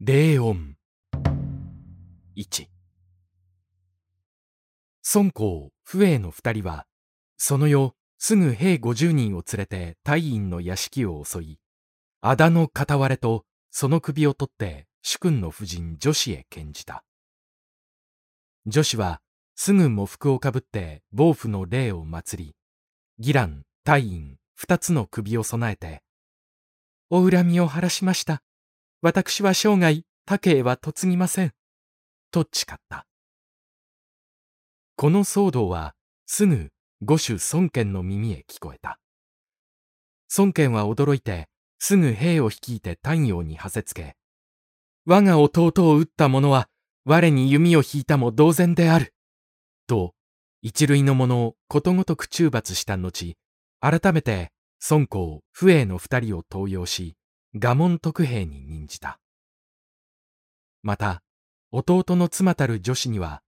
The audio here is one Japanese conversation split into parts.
霊音1孫公不衛の二人はその夜すぐ兵五十人を連れて大院の屋敷を襲いあだの片割れとその首を取って主君の夫人女子へ献じた。女子はすぐ喪服をかぶって暴婦の霊を祭り義蘭大院二つの首を備えてお恨みを晴らしました。私は生涯他家は嫁ぎません。と誓った。この騒動はすぐ五種孫権の耳へ聞こえた。孫権は驚いてすぐ兵を率いて丹陽にはせつけ、我が弟を撃った者は我に弓を引いたも同然である。と一類の者をことごとく中罰した後、改めて孫公、不衛の二人を登用し、賀門徳兵に任じた。また、弟の妻たる女子には、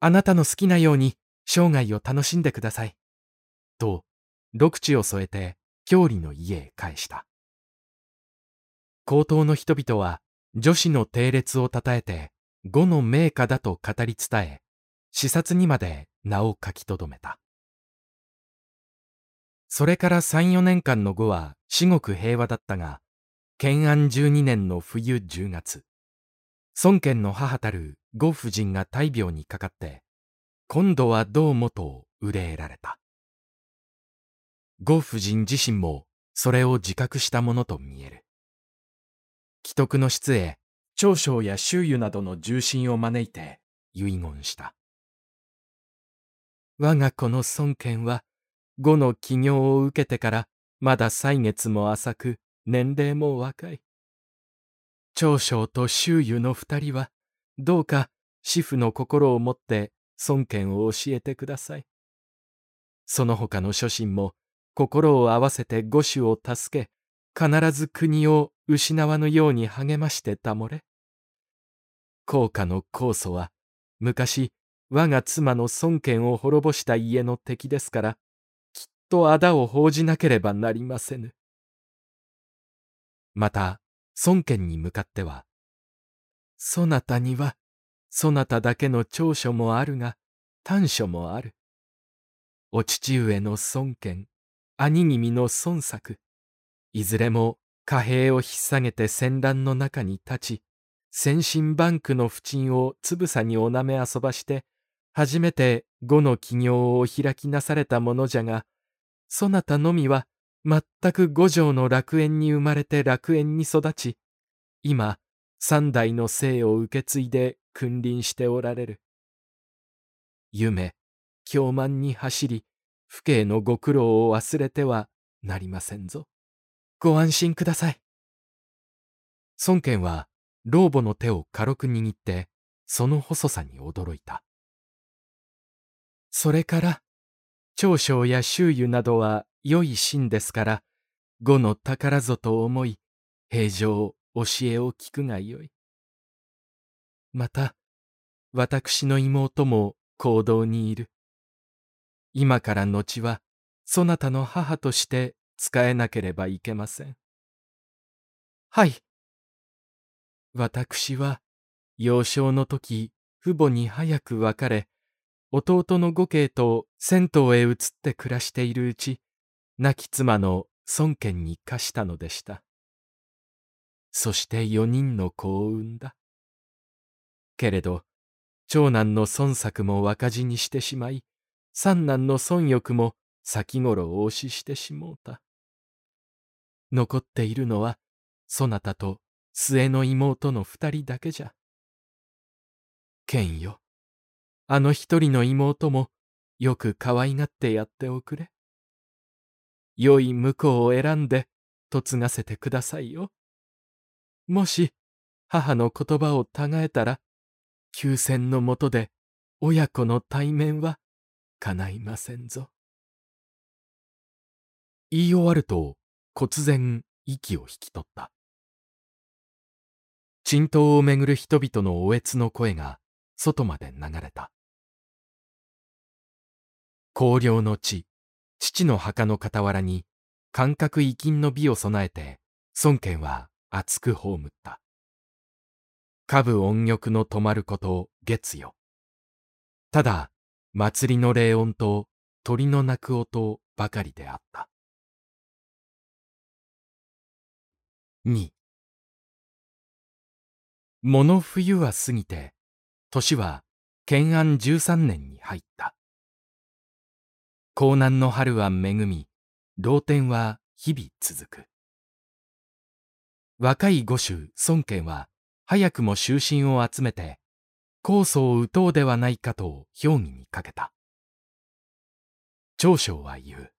あなたの好きなように生涯を楽しんでください。と、六地を添えて、郷里の家へ返した。高等の人々は、女子の定列をたたえて、語の名家だと語り伝え、視察にまで名を書き留めた。それから三四年間の後は至極平和だったが、建安十二年の冬十月、孫権の母たる呉夫人が大病にかかって、今度はどうもと憂えられた。呉夫人自身もそれを自覚したものと見える。既得の室へ長将や周囲などの重臣を招いて遺言した。我が子の孫権は、呉の起業を受けてからまだ歳月も浅く、年齢も若い。長将と周囲の二人は、どうか主婦の心を持って孫権を教えてください。その他の諸臣も心を合わせて五種を助け、必ず国を失わぬように励ましてたもれ。高家の酵素は、昔、我が妻の孫権を滅ぼした家の敵ですから、きっと仇を報じなければなりませぬ。また、孫権に向かっては、そなたには、そなただけの長所もあるが、短所もある。お父上の孫権、兄君の孫作、いずれも貨幣を引っ提げて戦乱の中に立ち、先進バンクの不沈をつぶさにおなめ遊ばして、初めて語の起業を開きなされたものじゃが、そなたのみは全く五条の楽園に生まれて楽園に育ち、今、三代の生を受け継いで君臨しておられる。夢、狂慢に走り、父兄のご苦労を忘れてはなりませんぞ。ご安心ください。孫権は老母の手を軽く握って、その細さに驚いた。それから、長将や周囲などは良い真ですから、語の宝ぞと思い、平常教えを聞くがよい。また、私の妹も行動にいる。今から後は、そなたの母として使えなければいけません。はい。私は、幼少の時、父母に早く別れ、弟の五兄と銭湯へ移って暮らしているうち、亡き妻の孫権に課したのでした。そして四人の子を産んだ。けれど、長男の孫作も若死にしてしまい、三男の孫欲も先頃お押ししてしもうた。残っているのは、そなたと末の妹の二人だけじゃ。剣よ、あの一人の妹もよく可愛がってやっておくれ。良い婿を選んで嫁がせてくださいよ。もし母の言葉をたがえたら、休戦のもとで親子の対面は叶いませんぞ。言い終わると、忽然息を引き取った。沈騰をめぐる人々のおえつの声が外まで流れた。荒涼の地、父の墓の傍らに感覚遺金の美を備えて孫権は厚く葬った下部音玉の止まること月よ。ただ、祭りの霊音と鳥の鳴く音ばかりであった。2物冬は過ぎて、年は建安十三年に入った。江南の春は恵み、老天は日々続く。若い御主孫権は早くも終身を集めて控訴を打とうではないかと評議にかけた。長将は言う。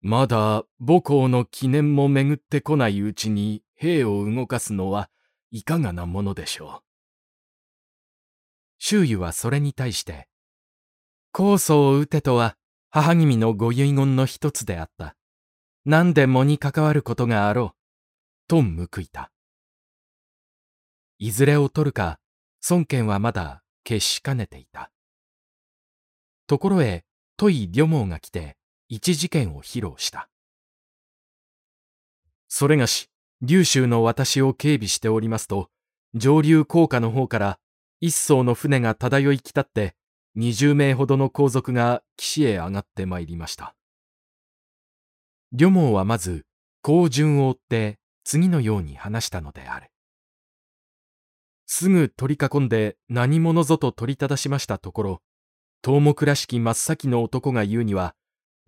まだ母校の記念も巡ってこないうちに兵を動かすのはいかがなものでしょう。周囲はそれに対して、控訴を打てとは母君のご遺言の一つであった。何でもに関わることがあろう。と報いた。いずれを取るか、孫権はまだ決しかねていた。ところへ、トイ・リョモーが来て、一事件を披露した。それがし、竜州の私を警備しておりますと、上流降下の方から一艘の船が漂い来たって、二十名ほどの皇族が岸へ上がってまいりました。両毛はまず、高順を追って次のように話したのである。すぐ取り囲んで何者ぞと取り正しましたところ、東目らしき真っ先の男が言うには、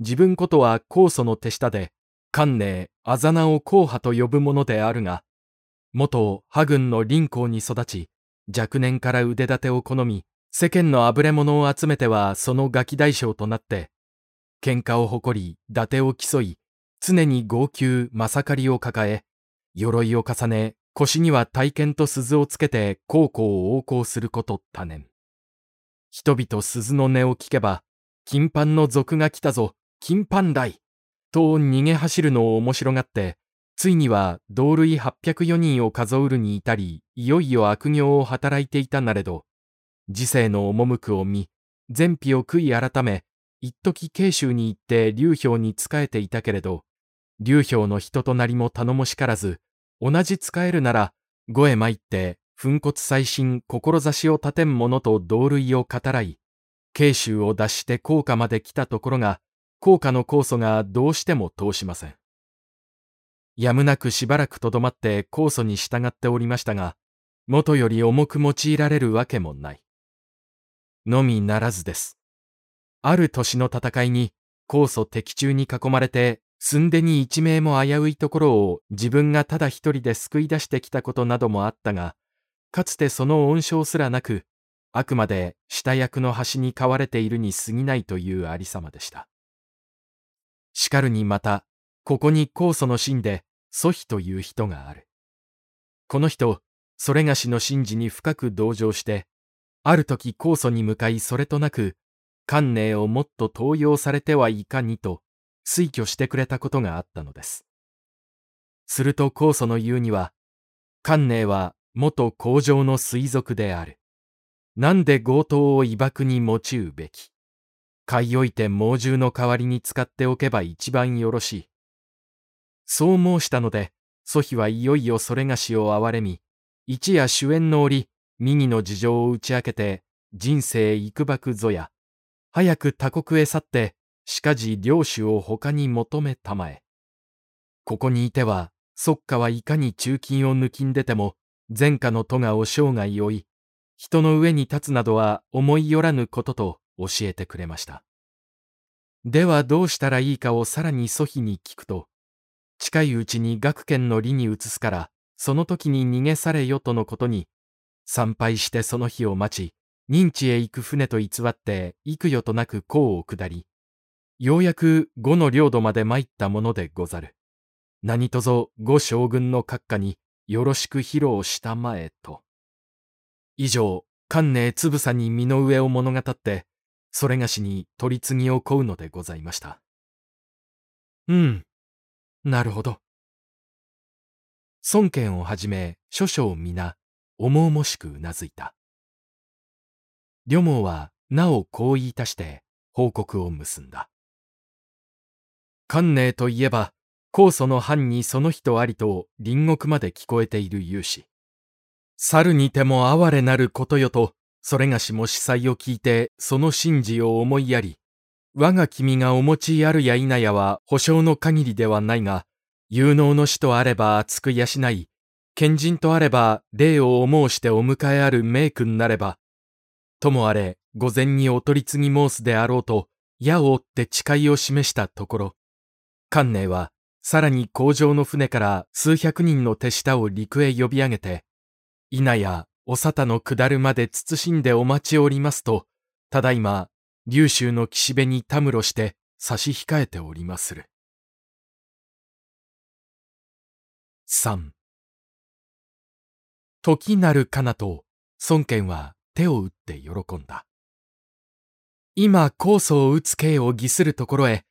自分ことは高祖の手下で、関寧、あざ名を硬派と呼ぶものであるが、元派軍の林校に育ち、若年から腕立てを好み、世間のあぶれ者を集めてはそのガキ大将となって、喧嘩を誇り、伊達を競い、常に号泣、まさかりを抱え、鎧を重ね、腰には体剣と鈴をつけて、孝行を横行すること多年。人々鈴の音を聞けば、金藩の賊が来たぞ、金藩来と逃げ走るのを面白がって、ついには同類804人を数うるに至り、いよいよ悪行を働いていたなれど、時世の赴くを見、前費を悔い改め、一時慶州に行って流氷に仕えていたけれど、流氷の人となりも頼もしからず、同じ仕えるなら、語へ参って、粉骨最新志を立てん者と同類を語らい、慶州を脱して高架まで来たところが、高架の酵素がどうしても通しません。やむなくしばらくとどまって酵素に従っておりましたが、元より重く用いられるわけもない。のみならずです。ある年の戦いに、酵素敵中に囲まれて、寸でに一命も危ういところを自分がただ一人で救い出してきたことなどもあったが、かつてその恩賞すらなく、あくまで下役の端に飼われているに過ぎないというありさまでした。しかるにまた、ここに酵素の真で、祖妃という人がある。この人、それがしの神事に深く同情して、ある時酵素に向かいそれとなく、観念をもっと登用されてはいかにと、推挙してくれたことがあったのです。すると酵素の言うには、観念は元工場の水族である。なんで強盗を威爆に用うべき。買い置いて猛獣の代わりに使っておけば一番よろしい。そう申したので、祖妃はいよいよそれがしを憐れみ、一夜主演の折、右の事情を打ち明けて、人生幾ばくぞや、早く他国へ去って、しかじ領主を他に求めたまえ。ここにいては、即下はいかに中金を抜きんでても、前科の戸を生涯追い、人の上に立つなどは思いよらぬことと教えてくれました。ではどうしたらいいかをさらに祖父に聞くと、近いうちに学研の利に移すから、その時に逃げ去れよとのことに、参拝してその日を待ち、認知へ行く船と偽って幾夜となく港を下り、ようやく呉の領土まで参ったものでござる。何とぞ呉将軍の閣下によろしく披露したまえと。以上、関寧つぶさに身の上を物語って、それがしに取り次ぎを請うのでございました。うん、なるほど。孫権をはじめ諸将皆、重々しくうなずいた。両毛はなおこう言い足して報告を結んだ。関寧といえば、高祖の藩にその人ありと隣国まで聞こえている勇士。猿にても哀れなることよと、それがしも司祭を聞いて、その神事を思いやり、我が君がお持ちあるや否やは保証の限りではないが、有能の死とあれば厚く養い、賢人とあれば礼を思うしてお迎えある名君なれば、ともあれ、午前にお取り次ぎ申すであろうと、矢を追って誓いを示したところ、観寧は、さらに工場の船から数百人の手下を陸へ呼び上げて、稲やお沙汰の下るまで慎んでお待ちおりますと、ただいま、竜州の岸辺にたむろして差し控えておりまする。三。時なるかなと、孫権は手を打って喜んだ。今、酵素を打つ刑を儀するところへ、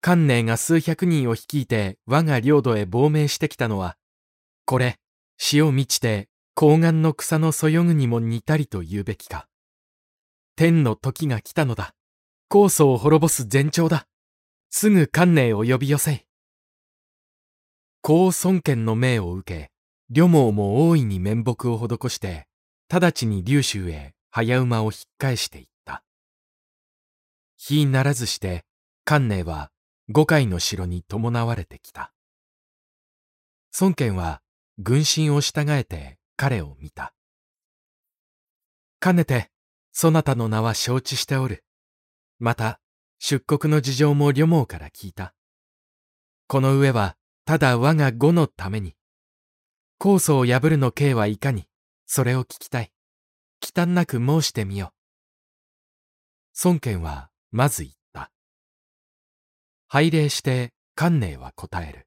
観寧が数百人を率いて我が領土へ亡命してきたのは、これ、死を満ちて高岩の草のそよぐにも似たりと言うべきか。天の時が来たのだ。酵素を滅ぼす前兆だ。すぐ観寧を呼び寄せい。高孫権の命を受け、両毛も大いに面目を施して、直ちに龍州へ早馬を引っ返していった。日ならずして、観寧は五海の城に伴われてきた。孫権は軍神を従えて彼を見た。かねて、そなたの名は承知しておる。また、出国の事情も旅毛から聞いた。この上は、ただ我が語のために。酵素を破るの刑はいかに、それを聞きたい。忌憚なく申してみよ。孫権は、まず言った。拝礼して、観寧は答える。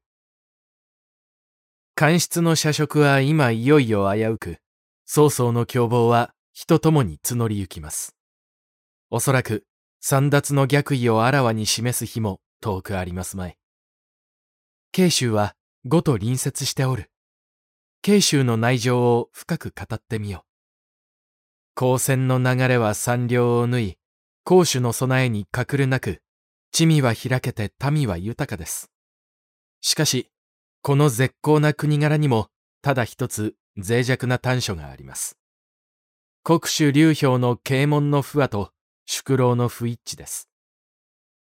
官室の社食は今いよいよ危うく、曹操の凶暴は人ともに募り行きます。おそらく、三奪の逆位をあらわに示す日も遠くありますまい。慶州は呉と隣接しておる。慶州の内情を深く語ってみよう。光線の流れは三両を縫い、攻守の備えに隠るなく、地味は開けて民は豊かです。しかし、この絶好な国柄にも、ただ一つ脆弱な短所があります。国主劉氷の啓門の不和と宿老の不一致です。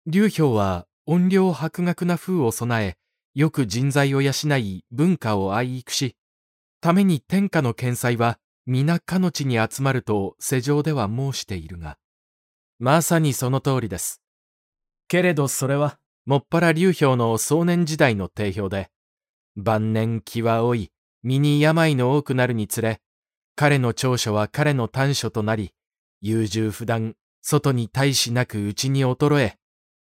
劉氷は音量博学な風を備え、よく人材を養い文化を愛育し、ために天下の見才は皆かの地に集まると世上では申しているが、まさにその通りです。けれどそれは、もっぱら劉氷の壮年時代の定評で、晩年気は老い、身に病の多くなるにつれ、彼の長所は彼の短所となり、優柔不断、外に大しなく内に衰え、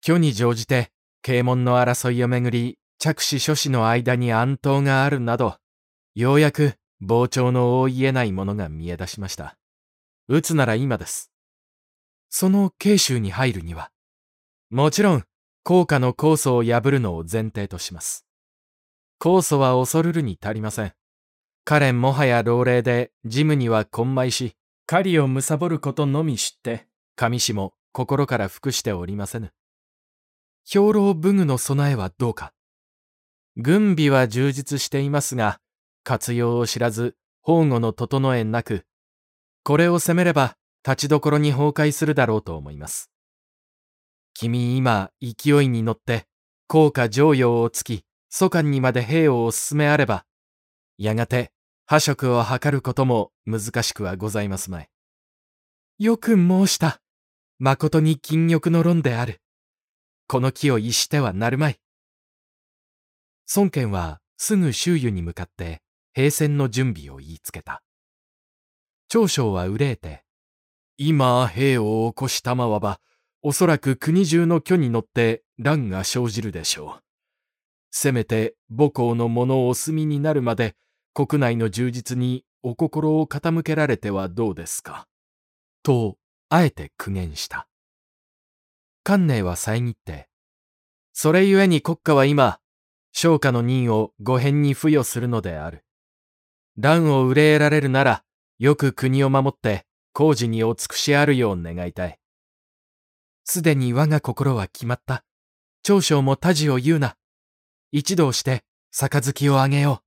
虚に乗じて、啓門の争いをめぐり、着手諸子の間に暗闘があるなど、ようやく膨張の覆いえないものが見え出しました。撃つなら今です。その慶州に入るには、もちろん、効果の酵素を破るのを前提とします。酵素は恐るるに足りません。彼もはや老齢で、ジムには混迷し、狩りを貪ることのみ知って、上氏も心から服しておりませぬ。兵糧武具の備えはどうか。軍備は充実していますが、活用を知らず、保護の整えなく、これを責めれば、立ちどころに崩壊するだろうと思います。君今、勢いに乗って、効果常用をつき、祖官にまで兵をお進めあれば、やがて破食を図ることも難しくはございますまい。よく申した。誠に禁欲の論である。この木を逸してはなるまい。孫権はすぐ周囲に向かって兵戦の準備を言いつけた。長将は憂えて、今兵を起こしたまわば、おそらく国中の巨に乗って乱が生じるでしょう。せめて母校の者をお住みになるまで国内の充実にお心を傾けられてはどうですか。と、あえて苦言した。観念は遮って、それゆえに国家は今、昇華の任を御返に付与するのである。乱を憂えられるなら、よく国を守って工事にお尽くしあるよう願いたい。すでに我が心は決まった。長将も他事を言うな。一同して杯をあげよう。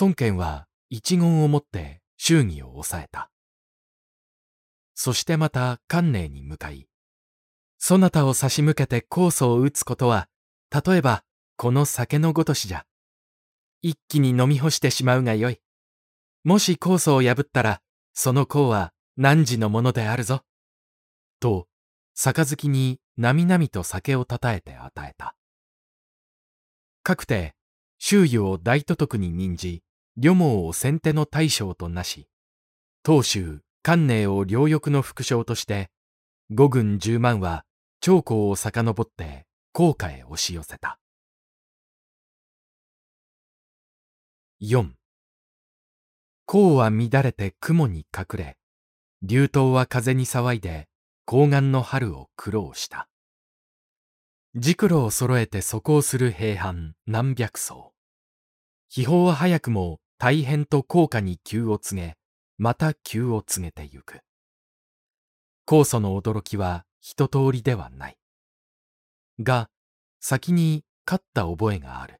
孫権は一言をもって祝儀を抑えた。そしてまた観念に向かい、そなたを差し向けて酵素を打つことは、例えばこの酒のごとしじゃ。一気に飲み干してしまうがよい。もし酵素を破ったら、その功は汝のものであるぞ。と、杯になみなみと酒をたたえて与えた。かくて、周囲を大都督に任じ、旅網を先手の大将となし、当州、関寧を両翼の副将として、五軍十万は長江を遡って航海へ押し寄せた。4甲は乱れて雲に隠れ、流頭は風に騒いで、高岸の春を苦労した。軸路を揃えて素行する平藩何百層。秘宝は早くも大変と高価に急を告げ、また急を告げてゆく。酵素の驚きは一通りではない。が、先に勝った覚えがある。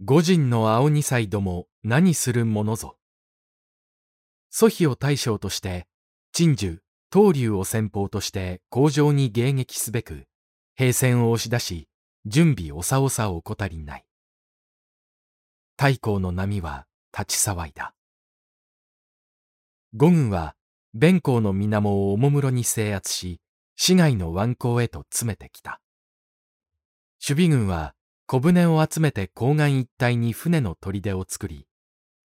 五人の青二歳ども何するものぞ。祖妃を大将として、鎮守、東流を先方として工場に迎撃すべく、平線を押し出し、準備おさおさを怠りない。太閤の波は立ち騒いだ。五軍は、弁公の水面をおもむろに制圧し、市街の湾口へと詰めてきた。守備軍は、小舟を集めて港岸一帯に船の砦を作り、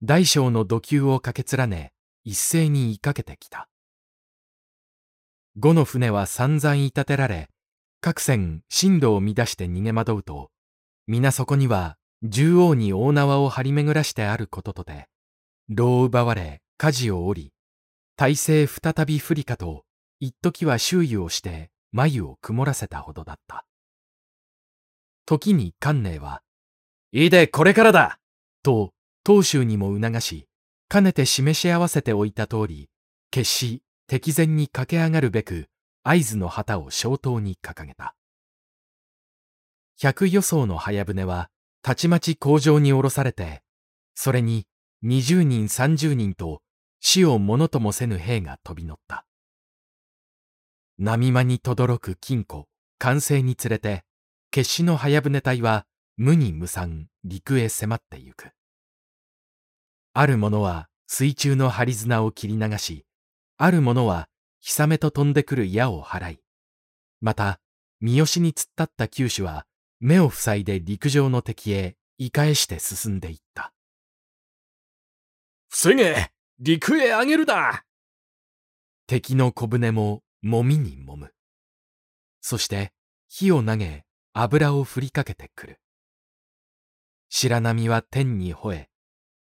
大小の土球を駆け連ね、一斉に追いかけてきた。五の船は散々い立てられ、各船進路を乱して逃げ惑うと、皆そこには縦横に大縄を張り巡らしてあることとて、牢を奪われ、舵を折り、体勢再び不利かと、一時は周囲をして眉を曇らせたほどだった。時に観念は、いいでこれからだと、当主にも促し、かねて示し合わせておいた通り、決し敵前に駆け上がるべく、合図の旗を消灯に掲げた。百余層の早船は、たちまち工場に降ろされて、それに二十人三十人と死をものともせぬ兵が飛び乗った。波間に轟く金庫、完成につれて、決死の早船隊は無に無産陸へ迫ってゆく。ある者は水中の針綱を切り流し、ある者は氷雨と飛んでくる矢を払い、また、三好に突っ立った九種は目を塞いで陸上の敵へ言い返して進んでいった。防げ陸へ上げるだ敵の小舟ももみにもむ。そして火を投げ油を振りかけてくる。白波は天に吠え、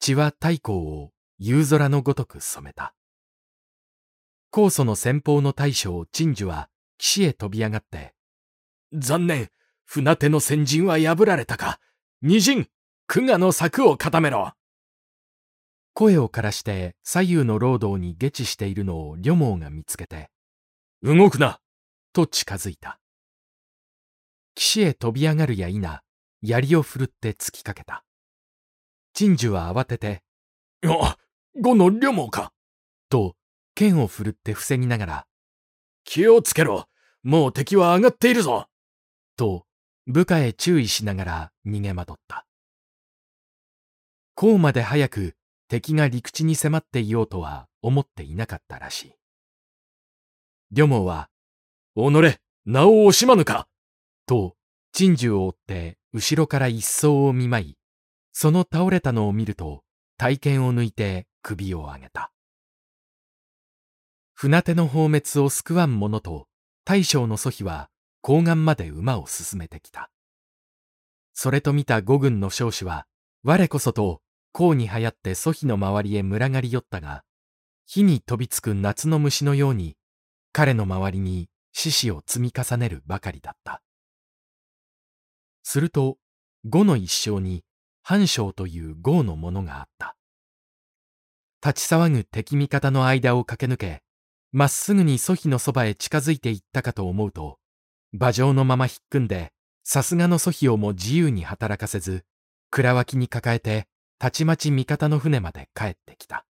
血は太閤を夕空のごとく染めた。高祖の先方の大将陳樹は岸へ飛び上がって、残念、船手の先陣は破られたか。二陣、久我の柵を固めろ。声をからして左右の労働に下地しているのを旅網が見つけて、動くなと近づいた。岸へ飛び上がるや否、槍を振るって突きかけた。陳樹は慌てて、あ、五の両毛か。と、剣を振るって防ぎながら、気をつけろ。もう敵は上がっているぞ。と、部下へ注意しながら逃げ惑った。こうまで早く敵が陸地に迫っていようとは思っていなかったらしい。両毛は、己、名を惜しまぬか。と、珍珠を追って後ろから一層を見舞い、その倒れたのを見ると、体験を抜いて首を上げた。船手の放滅を救わん者と、大将の祖妃は、高岸まで馬を進めてきた。それと見た五軍の将士は、我こそと、甲に流行って祖妃の周りへ群がり寄ったが、火に飛びつく夏の虫のように、彼の周りに獅子を積み重ねるばかりだった。すると、呉の一生に、半将という豪のものがあった。立ち騒ぐ敵味方の間を駆け抜け、まっすぐに祖妃のそばへ近づいていったかと思うと、馬上のまま引っ組んで、さすがの祖妃をも自由に働かせず、蔵脇に抱えて、たちまち味方の船まで帰ってきた。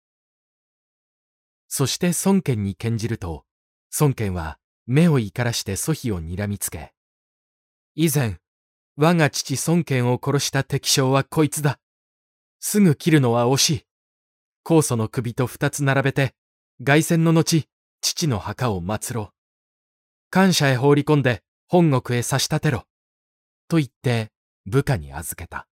そして孫権に献じると、孫権は目を怒らして祖父を睨みつけ、以前、我が父孫権を殺した敵将はこいつだ。すぐ切るのは惜しい。酵素の首と二つ並べて、凱旋の後、父の墓を祀ろう。感謝へ放り込んで本国へ差し立てろ。と言って部下に預けた。